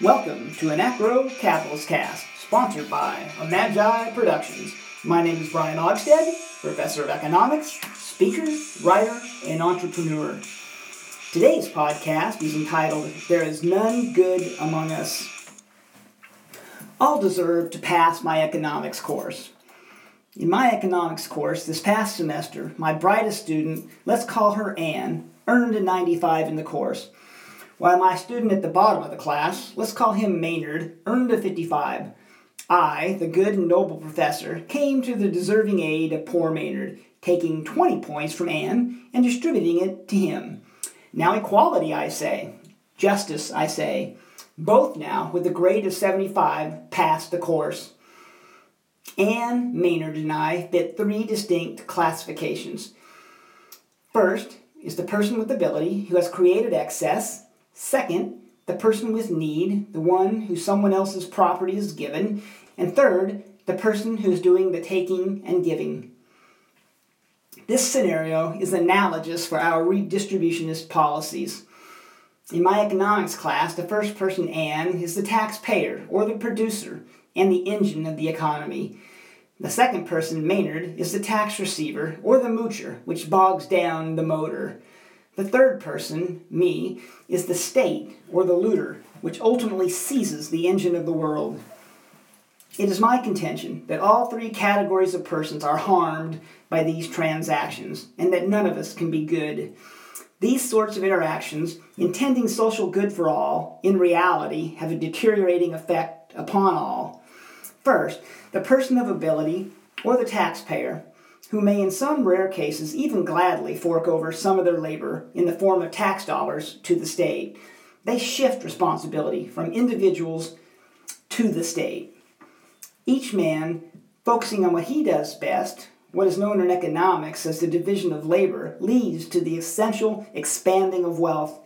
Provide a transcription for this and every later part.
Welcome to Anachro Capitalist Cast, sponsored by Amagi Productions. My name is Brian Ogstad, professor of economics, speaker, writer, and entrepreneur. Today's podcast is entitled There is None Good Among Us. All deserve to pass my economics course. In my economics course this past semester, my brightest student, let's call her Anne, earned a 95 in the course while my student at the bottom of the class, let's call him Maynard, earned a 55. I, the good and noble professor, came to the deserving aid of poor Maynard, taking 20 points from Anne and distributing it to him. Now equality, I say. Justice, I say. Both now, with a grade of 75, passed the course. Anne, Maynard, and I fit three distinct classifications. First is the person with ability who has created excess Second, the person with need, the one who someone else's property is given. And third, the person who's doing the taking and giving. This scenario is analogous for our redistributionist policies. In my economics class, the first person, Anne, is the taxpayer or the producer and the engine of the economy. The second person, Maynard, is the tax receiver or the moocher, which bogs down the motor. The third person, me, is the state or the looter, which ultimately seizes the engine of the world. It is my contention that all three categories of persons are harmed by these transactions, and that none of us can be good. These sorts of interactions, intending social good for all, in reality have a deteriorating effect upon all. First, the person of ability, or the taxpayer, who may in some rare cases even gladly fork over some of their labor in the form of tax dollars to the state. They shift responsibility from individuals to the state. Each man focusing on what he does best, what is known in economics as the division of labor, leads to the essential expanding of wealth.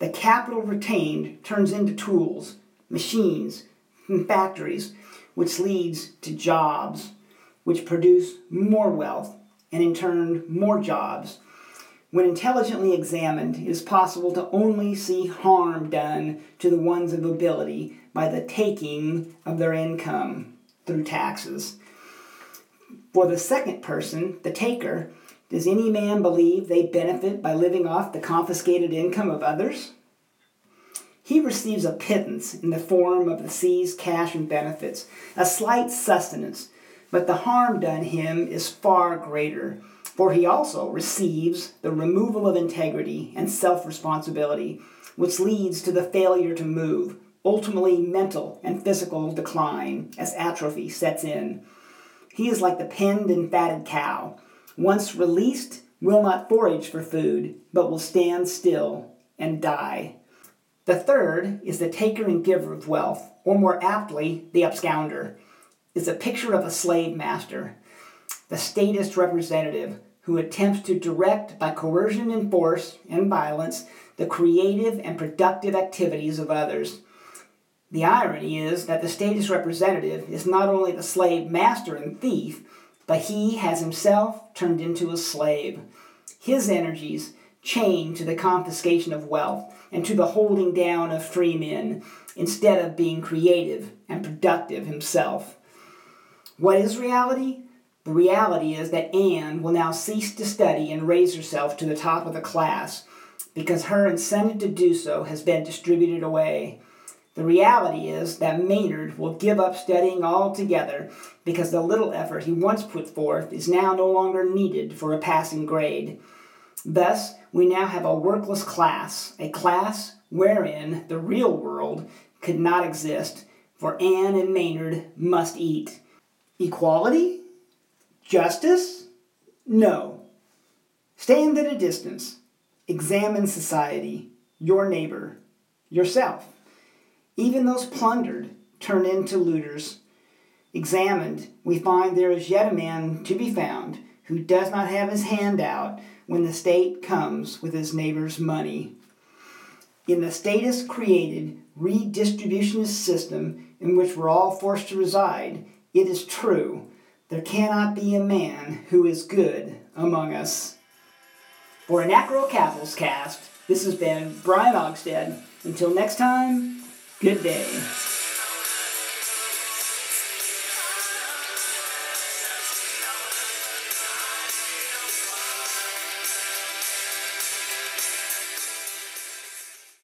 The capital retained turns into tools, machines, and factories, which leads to jobs which produce more wealth and in turn more jobs. When intelligently examined, it is possible to only see harm done to the ones of ability by the taking of their income through taxes. For the second person, the taker, does any man believe they benefit by living off the confiscated income of others? He receives a pittance in the form of the seized cash and benefits, a slight sustenance but the harm done him is far greater, for he also receives the removal of integrity and self responsibility, which leads to the failure to move, ultimately mental and physical decline as atrophy sets in. He is like the penned and fatted cow. Once released, will not forage for food, but will stand still and die. The third is the taker and giver of wealth, or more aptly, the abscounder is a picture of a slave master, the statist representative who attempts to direct by coercion and force and violence the creative and productive activities of others. The irony is that the statist representative is not only the slave master and thief, but he has himself turned into a slave. His energies chained to the confiscation of wealth and to the holding down of free men instead of being creative and productive himself. What is reality? The reality is that Anne will now cease to study and raise herself to the top of the class because her incentive to do so has been distributed away. The reality is that Maynard will give up studying altogether because the little effort he once put forth is now no longer needed for a passing grade. Thus, we now have a workless class, a class wherein the real world could not exist, for Anne and Maynard must eat. Equality? Justice? No. Stand at a distance. Examine society, your neighbor, yourself. Even those plundered turn into looters. Examined, we find there is yet a man to be found who does not have his hand out when the state comes with his neighbor's money. In the statist created redistributionist system in which we're all forced to reside, it is true, there cannot be a man who is good among us. For Anachro Capitalist cast, this has been Brian Ogstad. Until next time, Good day.